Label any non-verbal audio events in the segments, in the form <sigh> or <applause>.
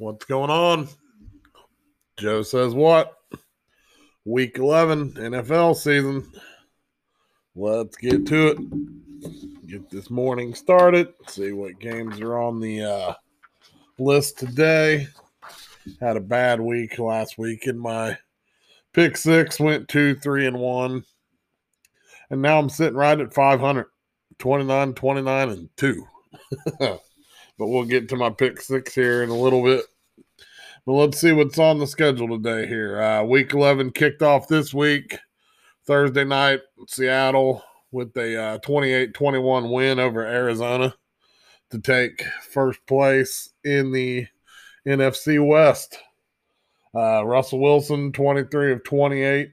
What's going on? Joe says what? Week 11 NFL season. Let's get to it. Get this morning started. See what games are on the uh, list today. Had a bad week last week in my pick six, went two, three, and one. And now I'm sitting right at 500 29, 29, and two. <laughs> but we'll get to my pick six here in a little bit. But let's see what's on the schedule today here. Uh, week 11 kicked off this week, Thursday night, Seattle with a 28 uh, 21 win over Arizona to take first place in the NFC West. Uh, Russell Wilson, 23 of 28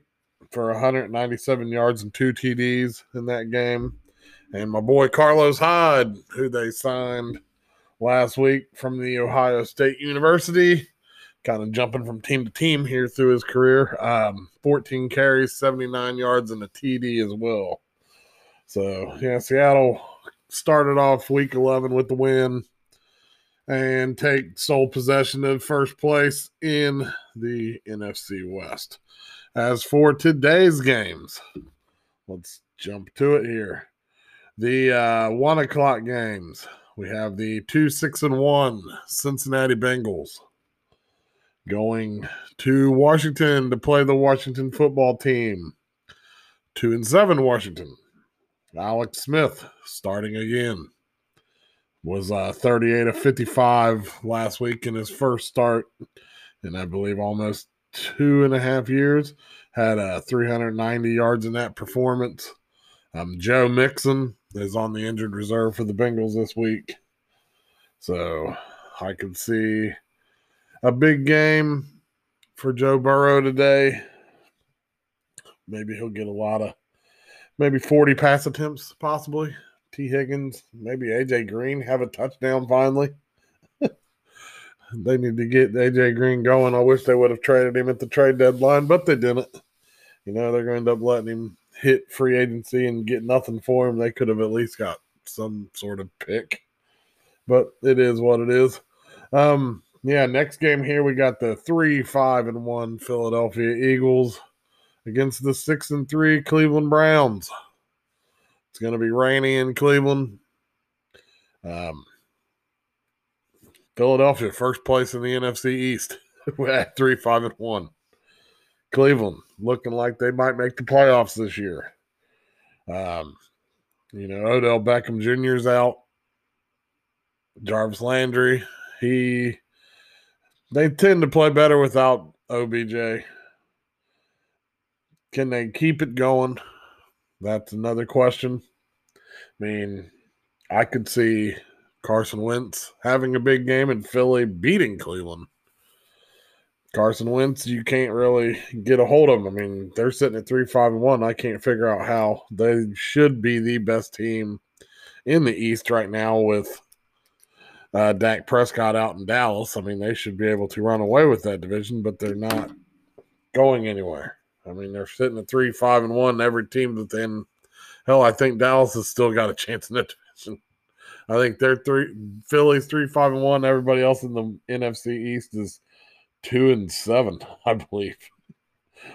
for 197 yards and two TDs in that game. And my boy Carlos Hyde, who they signed last week from the Ohio State University, kind of jumping from team to team here through his career. Um, 14 carries, 79 yards, and a TD as well. So, yeah, Seattle started off week 11 with the win and take sole possession of first place in the NFC West. As for today's games, let's jump to it here. The uh, one o'clock games. We have the two six and one Cincinnati Bengals going to Washington to play the Washington football team. Two and seven Washington. Alex Smith starting again. Was uh, 38 of 55 last week in his first start, and I believe almost two and a half years. Had uh, 390 yards in that performance. Um, Joe Mixon is on the injured reserve for the Bengals this week. So I could see a big game for Joe Burrow today. Maybe he'll get a lot of, maybe 40 pass attempts, possibly. Tee Higgins, maybe AJ Green have a touchdown finally. <laughs> they need to get AJ Green going. I wish they would have traded him at the trade deadline, but they didn't. You know, they're going to end up letting him hit free agency and get nothing for him, they could have at least got some sort of pick. But it is what it is. Um, yeah, next game here we got the three, five, and one Philadelphia Eagles against the six and three Cleveland Browns. It's going to be rainy in Cleveland. Um, Philadelphia first place in the NFC East <laughs> at three, five, and one. Cleveland looking like they might make the playoffs this year. Um, you know, Odell Beckham is out. Jarvis Landry, he they tend to play better without OBJ. Can they keep it going? That's another question. I mean, I could see Carson Wentz having a big game in Philly beating Cleveland. Carson Wentz, you can't really get a hold of them. I mean, they're sitting at three, five, and one. I can't figure out how they should be the best team in the East right now with uh, Dak Prescott out in Dallas. I mean, they should be able to run away with that division, but they're not going anywhere. I mean, they're sitting at three, five, and one. Every team that then, hell, I think Dallas has still got a chance in that division. I think they're three, Philly's three, five, and one. Everybody else in the NFC East is two and seven, <laughs> I believe.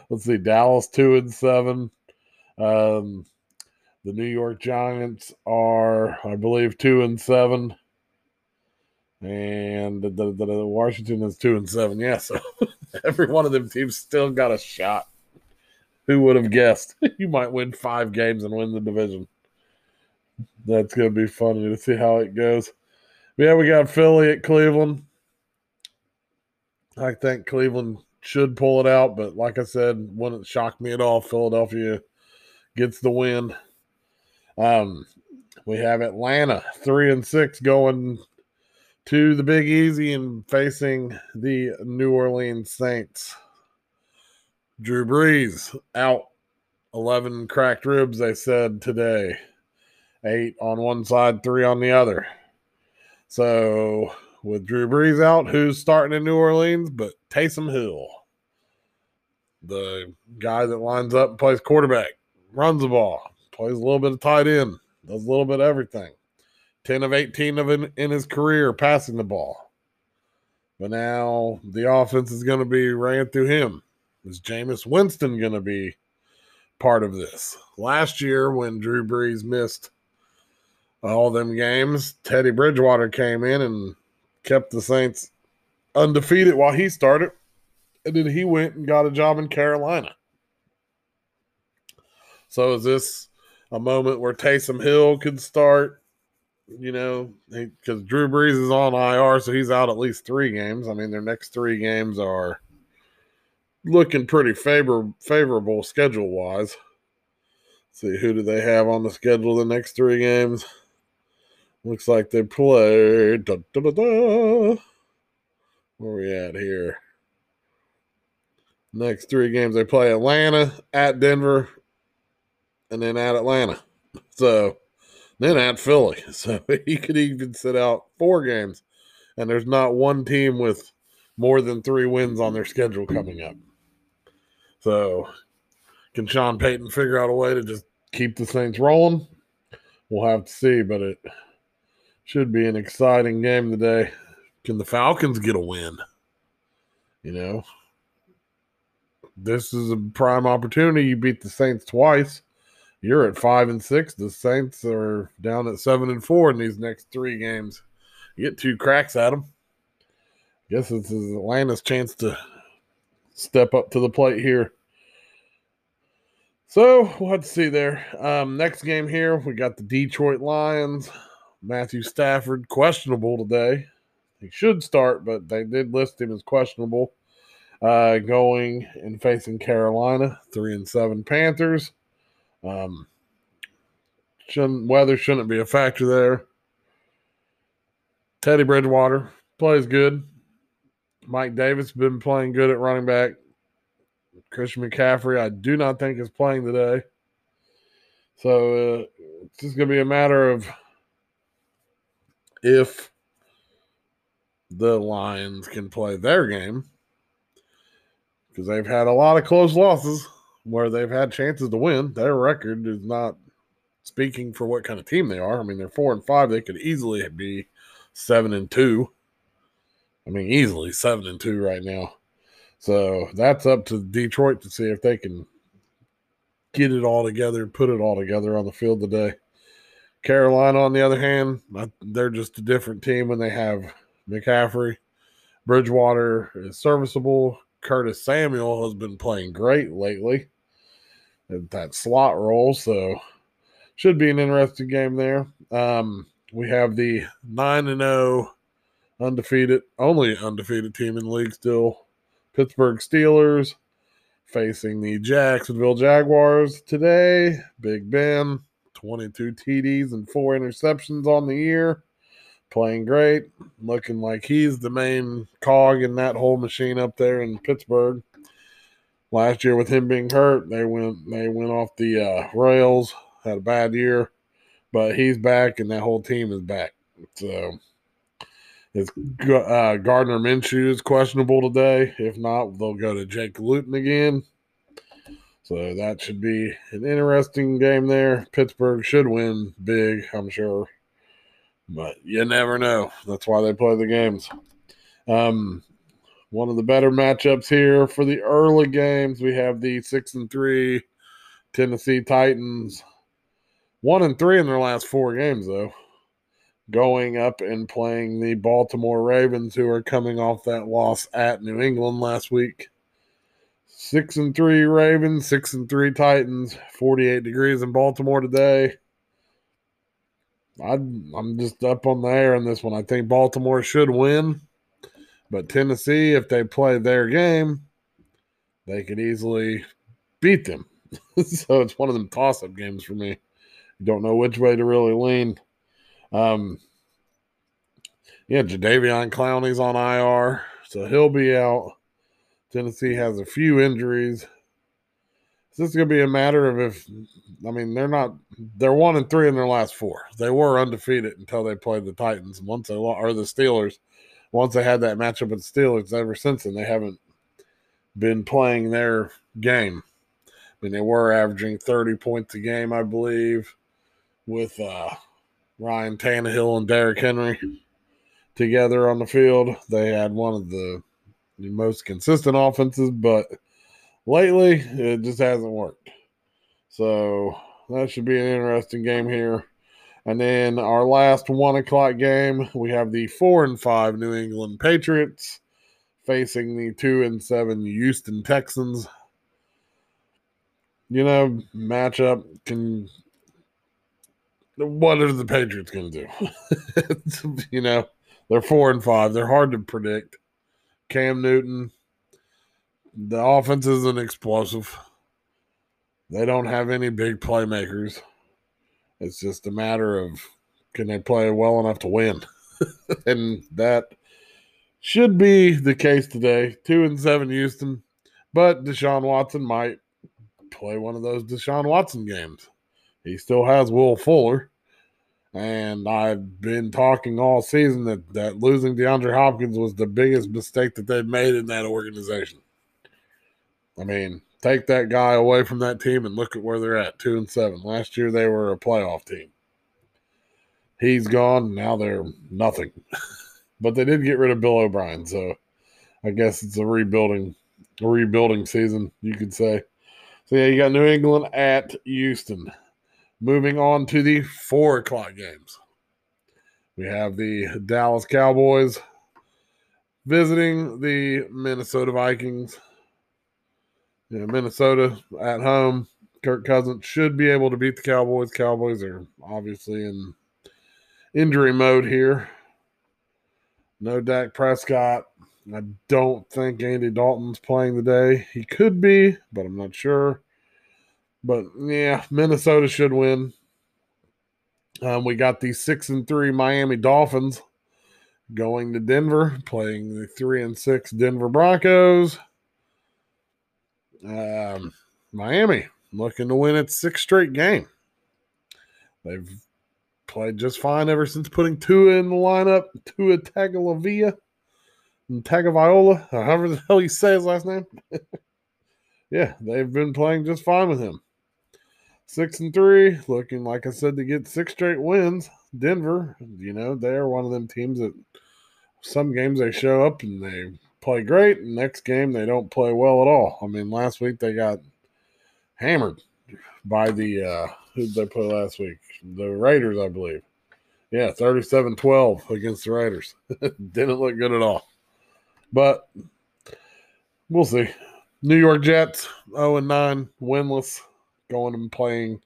Let's see, Dallas two and seven. Um, the New York Giants are, I believe, two and seven, and the, the, the Washington is two and seven. Yeah, so <laughs> every one of them teams still got a shot. Who would have guessed? <laughs> you might win five games and win the division. That's gonna be funny to see how it goes. yeah, we got Philly at Cleveland. I think Cleveland should pull it out, but like I said, wouldn't shock me at all. Philadelphia gets the win. Um, we have Atlanta three and six going to the Big Easy and facing the New Orleans Saints. Drew Brees out 11 cracked ribs, they said today. Eight on one side, three on the other. So with Drew Brees out, who's starting in New Orleans, but Taysom Hill, the guy that lines up and plays quarterback, runs the ball, plays a little bit of tight end, does a little bit of everything. 10 of 18 of in, in his career passing the ball. But now the offense is going to be ran through him. Is Jameis Winston going to be part of this? Last year, when Drew Brees missed all them games, Teddy Bridgewater came in and kept the Saints undefeated while he started. And then he went and got a job in Carolina. So is this a moment where Taysom Hill could start? You know, because Drew Brees is on IR, so he's out at least three games. I mean, their next three games are looking pretty favor favorable schedule wise. See who do they have on the schedule the next three games? Looks like they play. Da, da, da, Where we at here? Next three games they play Atlanta at Denver, and then at Atlanta. So then at Philly. <laughs> So he could even sit out four games. And there's not one team with more than three wins on their schedule coming up. So can Sean Payton figure out a way to just keep the Saints rolling? We'll have to see, but it should be an exciting game today. Can the Falcons get a win? You know, this is a prime opportunity. You beat the Saints twice you're at five and six. The Saints are down at seven and four in these next three games. You get two cracks at them. Guess it's Atlanta's chance to step up to the plate here. So let's see there. Um, next game here, we got the Detroit Lions. Matthew Stafford questionable today. He should start, but they did list him as questionable. Uh, going and facing Carolina, three and seven Panthers. Um, shouldn't weather shouldn't be a factor there. Teddy Bridgewater plays good. Mike Davis been playing good at running back. Christian McCaffrey, I do not think is playing today. So uh, it's just going to be a matter of if the Lions can play their game because they've had a lot of close losses where they've had chances to win. Their record is not speaking for what kind of team they are. I mean, they're four and five. They could easily be seven and two. I mean, easily seven and two right now. So that's up to Detroit to see if they can get it all together, put it all together on the field today. Carolina, on the other hand, they're just a different team when they have McCaffrey. Bridgewater is serviceable. Curtis Samuel has been playing great lately at that slot role, so should be an interesting game there. Um, we have the 9 and 0 undefeated, only undefeated team in the league still, Pittsburgh Steelers facing the Jacksonville Jaguars today. Big Ben, 22 TDs and four interceptions on the year playing great, looking like he's the main cog in that whole machine up there in Pittsburgh. Last year with him being hurt, they went they went off the uh, rails. Had a bad year, but he's back and that whole team is back. So it's uh, Gardner Minshew is questionable today. If not, they'll go to Jake Luton again. So that should be an interesting game there. Pittsburgh should win big, I'm sure but you never know. That's why they play the games. Um, one of the better matchups here for the early games, we have the six and three Tennessee Titans, one and three in their last four games, though, going up and playing the Baltimore Ravens, who are coming off that loss at New England last week. Six and three Ravens, six and three Titans, 48 degrees in Baltimore today. I, I'm just up on the air in this one. I think Baltimore should win, but Tennessee, if they play their game, they could easily beat them. <laughs> so it's one of them toss up games for me. Don't know which way to really lean. Um, yeah, Jadeveon Clowney's on IR, so he'll be out. Tennessee has a few injuries. This is going to be a matter of if, I mean, they're not, they're one and three in their last four. They were undefeated until they played the Titans. Once they, or the Steelers, once they had that matchup with the Steelers, ever since then, they haven't been playing their game. I mean, they were averaging 30 points a game, I believe, with uh, Ryan Tannehill and Derrick Henry. together on the field. They had one of the most consistent offenses, but lately it just hasn't worked. So that should be an interesting game here. And then our last one o'clock game, we have the four and five New England Patriots facing the two and seven Houston Texans. You know, matchup can. What are the Patriots going to do? <laughs> you know, they're four and five. They're hard to predict. Cam Newton, the offense isn't explosive. They don't have any big playmakers. It's just a matter of can they play well enough to win? <laughs> and that should be the case today. Two and seven Houston, but Deshaun Watson might play one of those Deshaun Watson games. He still has Will Fuller. And I've been talking all season that, that losing DeAndre Hopkins was the biggest mistake that they've made in that organization. I mean, take that guy away from that team and look at where they're at two and seven. Last year they were a playoff team. He's gone. Now they're nothing. <laughs> but they did get rid of Bill O'Brien, so I guess it's a rebuilding a rebuilding season, you could say. So yeah, you got New England at Houston. Moving on to the four o'clock games. We have the Dallas Cowboys visiting the Minnesota Vikings. You know, Minnesota at home. Kirk Cousins should be able to beat the Cowboys. Cowboys are obviously in injury mode here. No Dak Prescott. I don't think Andy Dalton's playing today. He could be, but I'm not sure. But yeah, Minnesota should win. Um, we got the six and three Miami Dolphins going to Denver, playing the three and six Denver Broncos. Um, Miami looking to win its sixth straight game. They've played just fine ever since putting Tua in the lineup. Tua Tagovailoa and Tagovailoa, however the hell you say his last name. <laughs> yeah, they've been playing just fine with him. Six and three, looking like I said to get six straight wins. Denver, you know, they're one of them teams that some games they show up and they play great. Next game, they don't play well at all. I mean, last week they got hammered by the, uh, who did they play last week? The Raiders, I believe. Yeah, 37 12 against the Raiders. <laughs> Didn't look good at all. But we'll see. New York Jets, 0 and 9, winless, going and playing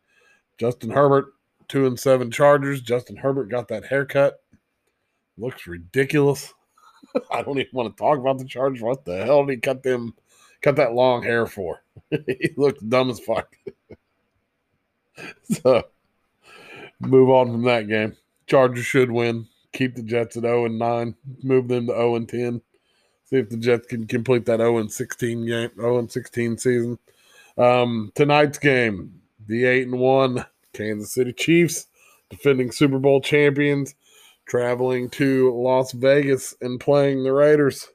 Justin Herbert, 2 and 7 Chargers. Justin Herbert got that haircut. Looks ridiculous. <laughs> I don't even want to talk about the Chargers. What the hell did he cut them cut that long hair for? <laughs> he looked dumb as fuck. <laughs> so move on from that game. Chargers should win. Keep the Jets at 0 and 9. Move them to 0 and 10. See if the Jets can complete that 0 and 16 game, 0 and 16 season. Um, tonight's game, the 8 and 1 Kansas City Chiefs, defending Super Bowl champions, traveling to Las Vegas and playing the Raiders,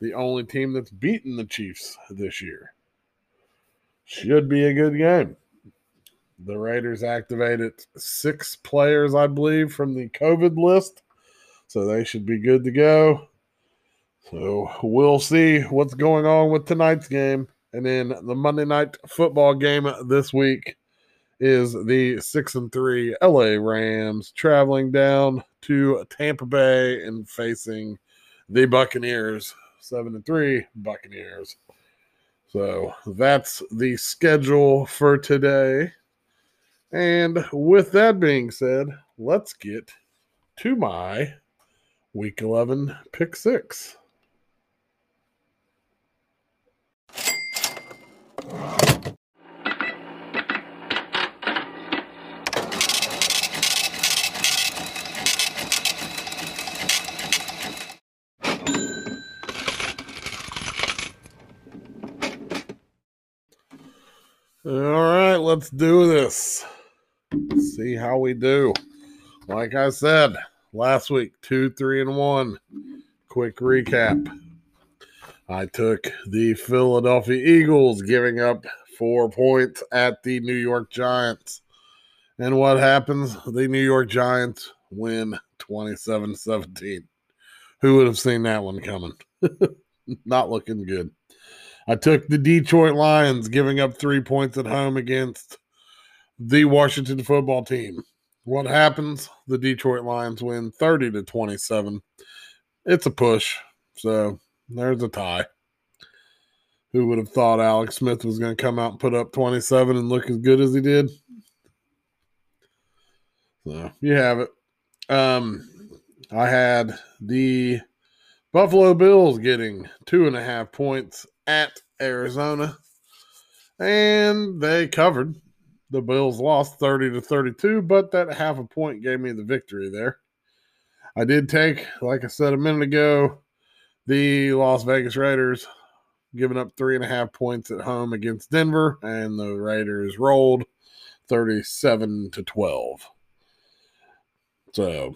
the only team that's beaten the Chiefs this year. Should be a good game. The Raiders activated six players, I believe, from the COVID list. So they should be good to go. So we'll see what's going on with tonight's game. And then the Monday night football game this week is the six and three LA Rams traveling down to Tampa Bay and facing the Buccaneers, seven and three Buccaneers. So that's the schedule for today. And with that being said, let's get to my week 11 pick six. All right, let's do this. See how we do. Like I said last week, two, three, and one. Quick recap. I took the Philadelphia Eagles, giving up four points at the New York Giants. And what happens? The New York Giants win 27 17. Who would have seen that one coming? <laughs> Not looking good. I took the Detroit Lions, giving up three points at home against the Washington football team. What happens? The Detroit Lions win 30 to 27. It's a push. So there's a tie. Who would have thought Alex Smith was going to come out and put up 27 and look as good as he did? So you have it. Um, I had the Buffalo Bills getting two and a half points at Arizona, and they covered. The Bills lost 30 to 32, but that half a point gave me the victory there. I did take, like I said a minute ago, the Las Vegas Raiders giving up three and a half points at home against Denver, and the Raiders rolled 37 to 12. So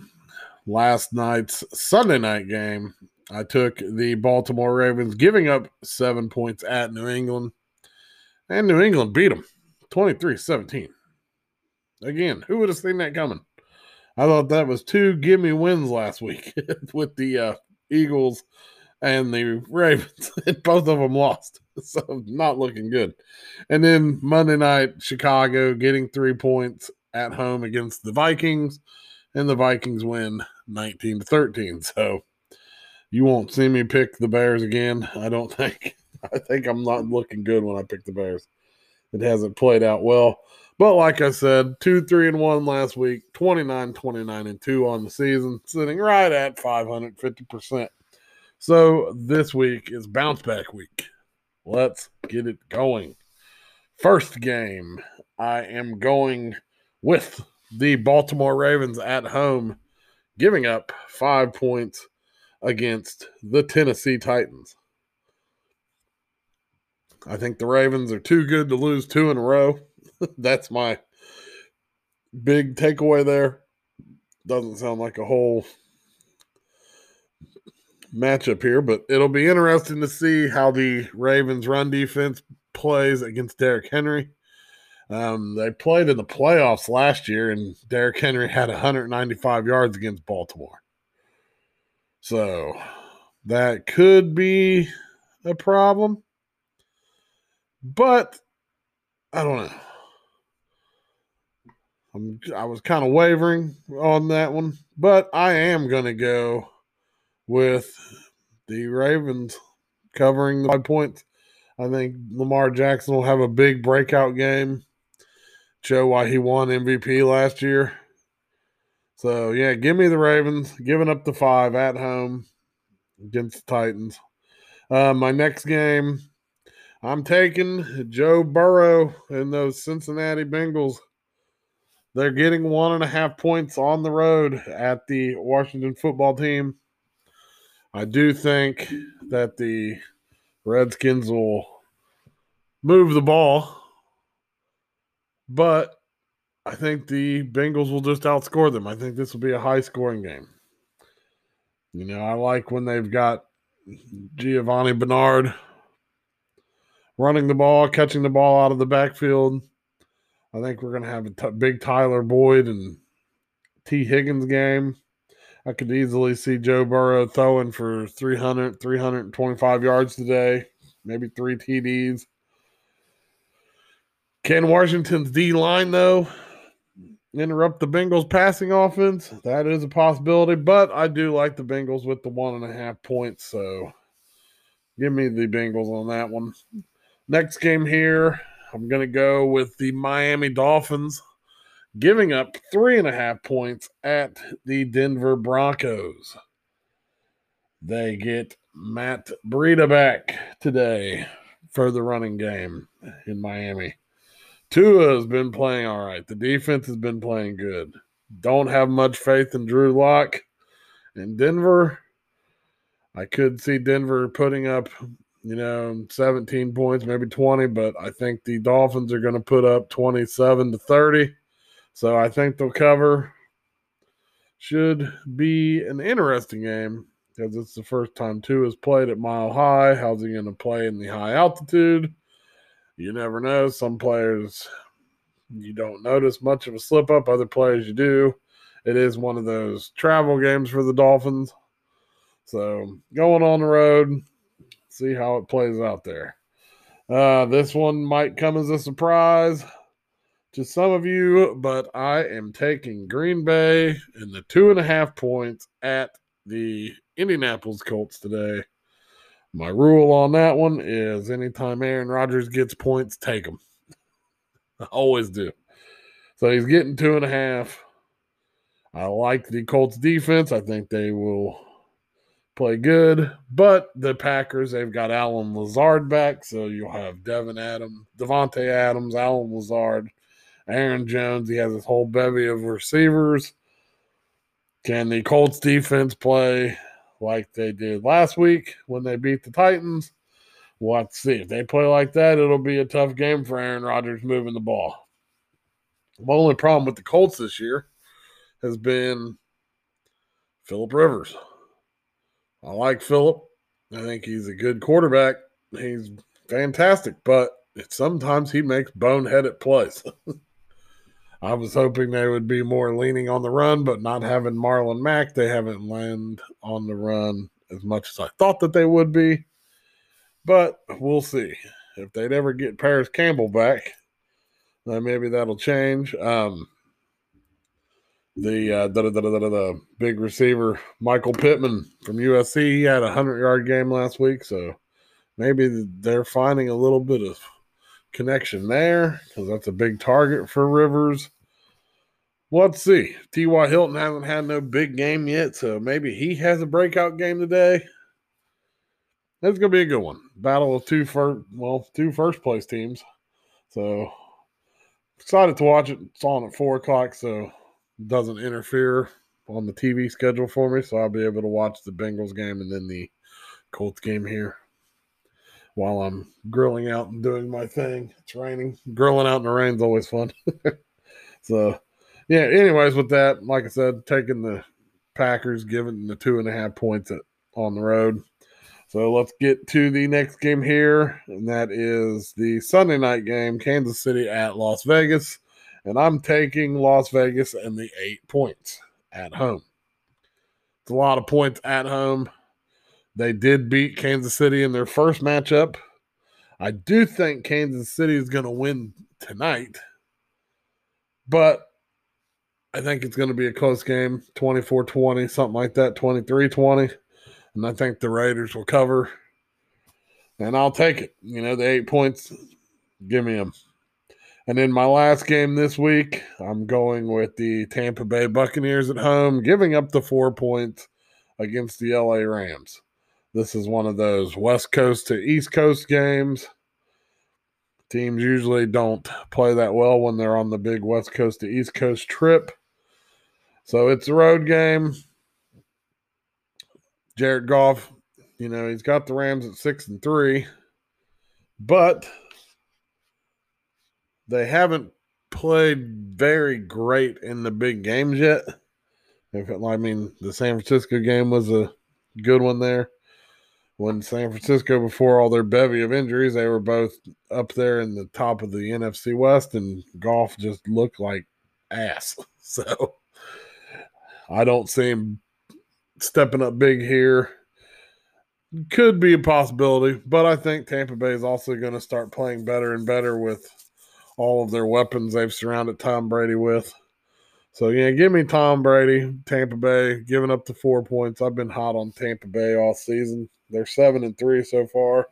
last night's Sunday night game, I took the Baltimore Ravens giving up seven points at New England, and New England beat them 23 17. Again, who would have seen that coming? I thought that was two gimme wins last week <laughs> with the uh, Eagles and the Ravens, <laughs> both of them lost. <laughs> So, not looking good. And then Monday night, Chicago getting three points at home against the Vikings, and the Vikings win 19 to 13. <laughs> So, you won't see me pick the Bears again. I don't think. I think I'm not looking good when I pick the Bears. It hasn't played out well. But like I said, 2 3 and 1 last week, 29 29 and 2 on the season, sitting right at 550%. So this week is bounce back week. Let's get it going. First game, I am going with the Baltimore Ravens at home, giving up five points against the Tennessee Titans. I think the Ravens are too good to lose two in a row. <laughs> That's my big takeaway there. Doesn't sound like a whole matchup here, but it'll be interesting to see how the Ravens' run defense plays against Derrick Henry. Um, they played in the playoffs last year, and Derrick Henry had 195 yards against Baltimore. So that could be a problem. But I don't know. I'm, I was kind of wavering on that one, but I am going to go with the Ravens covering the five points. I think Lamar Jackson will have a big breakout game, show why he won MVP last year. So yeah, give me the Ravens, giving up the five at home against the Titans. Uh, my next game, I'm taking Joe Burrow and those Cincinnati Bengals. They're getting one and a half points on the road at the Washington football team. I do think that the Redskins will move the ball, but I think the Bengals will just outscore them. I think this will be a high scoring game. You know, I like when they've got Giovani Bernard running the ball, catching the ball out of the backfield. I think we're going to have a t- big Tyler Boyd and Tee Higgins game. I could easily see Joe Burrow throwing for 300, 325 yards today, maybe three TDs. Can Washington's D line, though, interrupt the Bengals passing offense. That is a possibility, but I do like the Bengals with the one and a half points. So give me the Bengals on that one. Next game here, I'm going to go with the Miami Dolphins giving up three and a half points at the Denver Broncos. They get Matt Breida back today for the running game in Miami. Tua has been playing all right. The defense has been playing good. Don't have much faith in Drew Lock. In Denver, I could see Denver putting up, you know, 17 points, maybe 20, but I think the Dolphins are going to put up 27 to 30. So I think they'll cover. Should be an interesting game because it's the first time Tua has played at Mile High. How's he going to play in the high altitude? you never know. Some players you don't notice much of a slip up, other players you do. It is one of those travel games for the Dolphins. So going on the road, see how it plays out there. Uh, this one might come as a surprise to some of you, but I am taking Green Bay in the two and a half points at the Indianapolis Colts today. My rule on that one is anytime Aaron Rodgers gets points, take them. <laughs> I always do. So he's getting two and a half. I like the Colts defense. I think they will play good. But the Packers, they've got Allen Lazard back. So you'll have Devin Adams, Davante Adams, Allen Lazard, Aaron Jones. He has his whole bevy of receivers. Can the Colts defense play like they did last week when they beat the Titans? To see. If they play like that, it'll be a tough game for Aaron Rodgers moving the ball. The only problem with the Colts this year has been Philip Rivers. I like Philip. I think he's a good quarterback. He's fantastic, but sometimes he makes boneheaded plays. <laughs> I was hoping they would be more leaning on the run, but not having Marlon Mack, they haven't landed on the run as much as I thought that they would be. But we'll see. If they'd ever get Parris Campbell back, then maybe that'll change. Um, the uh, the big receiver Michael Pittman from USC, he had a hundred yard game last week, so maybe they're finding a little bit of connection there because that's a big target for Rivers. Let's see. T.Y. Hilton hasn't had no big game yet, so maybe he has a breakout game today. That's to be a good one. Battle of two first, well, two first place teams. So excited to watch it. It's on at four o'clock, so doesn't interfere on the TV schedule for me. So I'll be able to watch the Bengals game and then the Colts game here while I'm grilling out and doing my thing. It's raining. Grilling out in the rain is always fun. <laughs> so, yeah, anyways, with that, like I said, taking the Packers, giving the two and a half points at, on the road. So let's get to the next game here, and that is the Sunday night game, Kansas City at Las Vegas. And I'm taking Las Vegas and the eight points at home. It's a lot of points at home. They did beat Kansas City in their first matchup. I do think Kansas City is going to win tonight, but I think it's going to be a close game 24 20, something like that, 23 20. And I think the Raiders will cover. And I'll take it. You know, the eight points, give me them. And in my last game this week, I'm going with the Tampa Bay Buccaneers at home, giving up the four points against the LA Rams. This is one of those West Coast to East Coast games. Teams usually don't play that well when they're on the big West Coast to East Coast trip. So it's a road game. Jared Goff, you know, he's got the Rams at six and three, but they haven't played very great in the big games yet. If it, I mean, the San Francisco game was a good one there when San Francisco, before all their bevy of injuries, they were both up there in the top of the NFC West, and Goff just looked like ass. <laughs> So I don't see him stepping up big here. Could be a possibility, but I think Tampa Bay is also going to start playing better and better with all of their weapons they've surrounded Tom Brady with. So yeah, give me Tom Brady, Tampa Bay, giving up the four points. I've been hot on Tampa Bay all season. They're seven and three so far.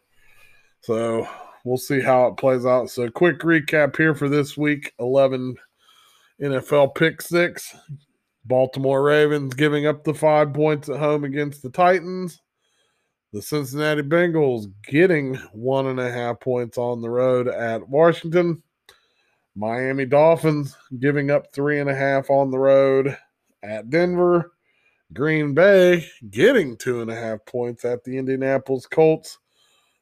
So we'll see how it plays out. So quick recap here for this week: eleven NFL pick six. Baltimore Ravens giving up the five points at home against the Titans. The Cincinnati Bengals getting one and a half points on the road at Washington. Miami Dolphins giving up three and a half on the road at Denver. Green Bay getting two and a half points at the Indianapolis Colts.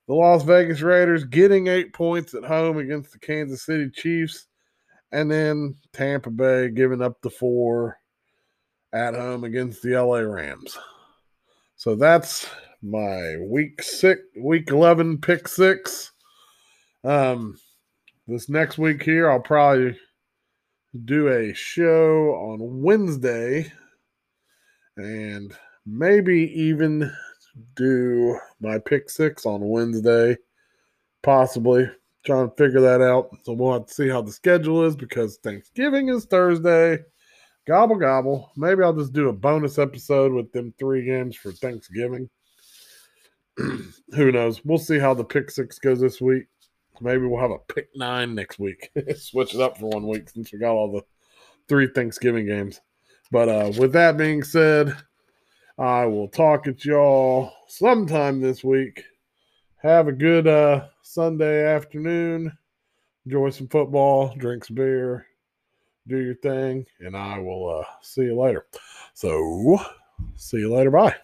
The Las Vegas Raiders getting eight points at home against the Kansas City Chiefs. And then Tampa Bay giving up the four at home against the LA Rams. So that's my week six, week 11 pick six. Um, this next week here, I'll probably do a show on Wednesday and maybe even do my pick six on Wednesday, possibly. Trying to figure that out. So we'll have to see how the schedule is because Thanksgiving is Thursday. Gobble gobble. Maybe I'll just do a bonus episode with them three games for Thanksgiving. <clears throat> Who knows? We'll see how the pick six goes this week. Maybe we'll have a pick nine next week. <laughs> Switch it up for one week since we got all the three Thanksgiving games. But uh, with that being said, I will talk at y'all sometime this week. Have a good uh, Sunday afternoon. Enjoy some football, drink some beer, do your thing, and I will uh, see you later. So, see you later. Bye.